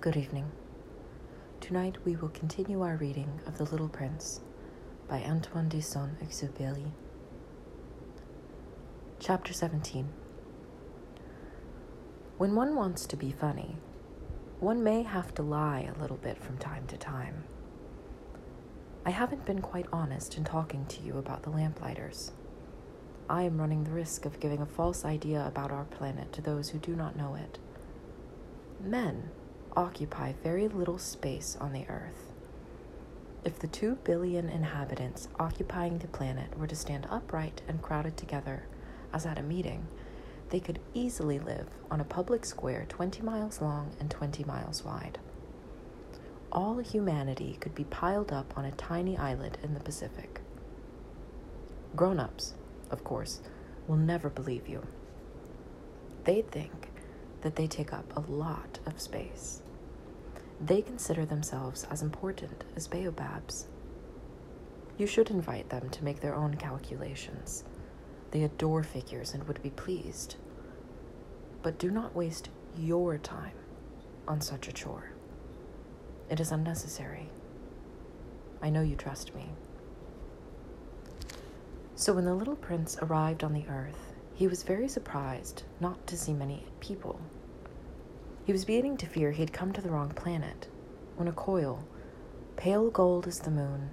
Good evening. Tonight we will continue our reading of The Little Prince by Antoine de Saint Exupéry. Chapter 17 When one wants to be funny, one may have to lie a little bit from time to time. I haven't been quite honest in talking to you about the lamplighters. I am running the risk of giving a false idea about our planet to those who do not know it. Men occupy very little space on the Earth. If the two billion inhabitants occupying the planet were to stand upright and crowded together, as at a meeting, they could easily live on a public square 20 miles long and 20 miles wide. All humanity could be piled up on a tiny islet in the Pacific. Grown ups, of course, will never believe you. They think that they take up a lot of space. They consider themselves as important as baobabs. You should invite them to make their own calculations. They adore figures and would be pleased. But do not waste your time on such a chore. It is unnecessary. I know you trust me. So when the little prince arrived on the earth, he was very surprised not to see many people. He was beginning to fear he had come to the wrong planet when a coil, pale gold as the moon,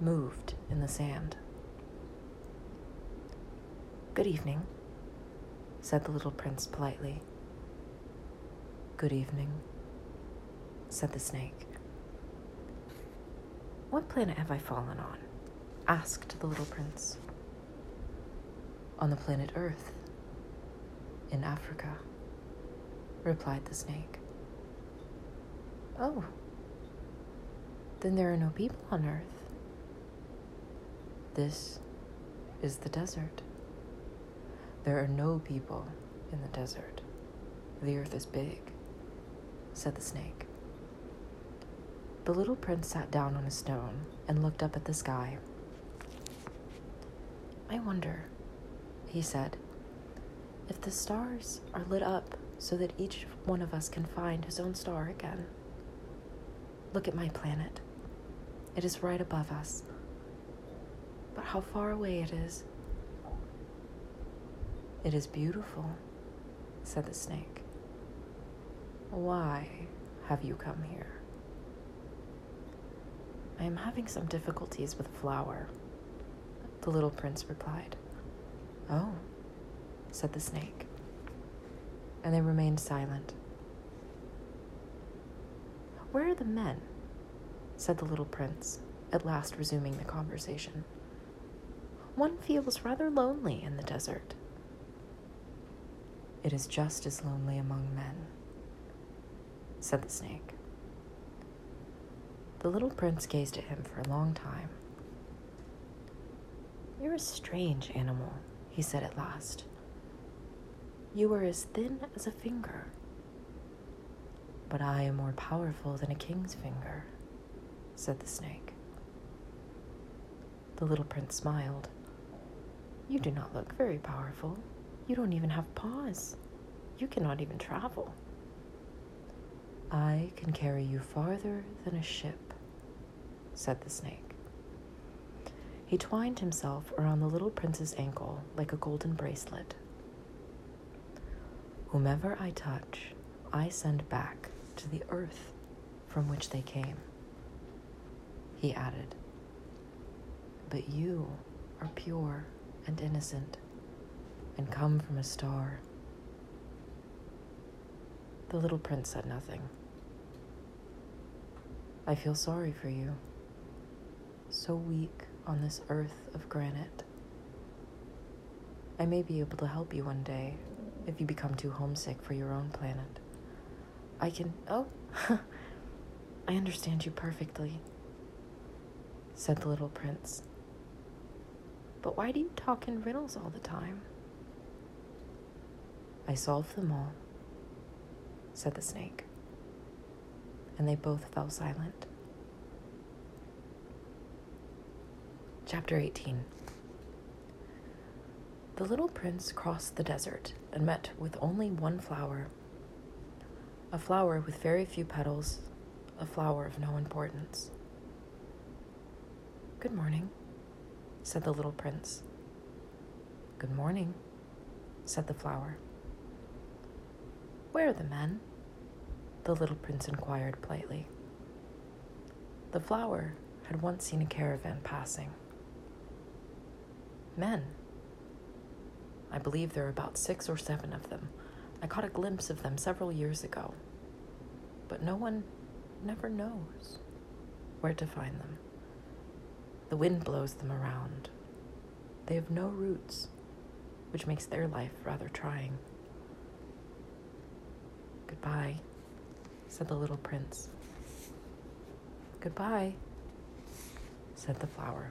moved in the sand. Good evening, said the little prince politely. Good evening, said the snake. What planet have I fallen on? asked the little prince. On the planet Earth, in Africa replied the snake. Oh, then there are no people on earth. This is the desert. There are no people in the desert. The earth is big, said the snake. The little prince sat down on a stone and looked up at the sky. I wonder, he said, if the stars are lit up so that each one of us can find his own star again. Look at my planet. It is right above us. But how far away it is. It is beautiful, said the snake. Why have you come here? I am having some difficulties with flower," the little prince replied. Oh, said the snake and they remained silent. Where are the men? said the little prince, at last resuming the conversation. One feels rather lonely in the desert. It is just as lonely among men, said the snake. The little prince gazed at him for a long time. You're a strange animal, he said at last. You are as thin as a finger. But I am more powerful than a king's finger, said the snake. The little prince smiled. You do not look very powerful. You don't even have paws. You cannot even travel. I can carry you farther than a ship, said the snake. He twined himself around the little prince's ankle like a golden bracelet Whomever I touch, I send back to the earth from which they came. He added, But you are pure and innocent and come from a star. The little prince said nothing. I feel sorry for you, so weak on this earth of granite. I may be able to help you one day if you become too homesick for your own planet. I can. Oh, I understand you perfectly, said the little prince. But why do you talk in riddles all the time? I solve them all, said the snake. And they both fell silent. Chapter 18 The little prince crossed the desert and met with only one flower. A flower with very few petals, a flower of no importance. Good morning, said the little prince. Good morning, said the flower. Where are the men? The little prince inquired politely. The flower had once seen a caravan passing. Men. I believe there are about six or seven of them. I caught a glimpse of them several years ago. But no one never knows where to find them. The wind blows them around. They have no roots, which makes their life rather trying. Goodbye, said the little prince. Goodbye, said the flower.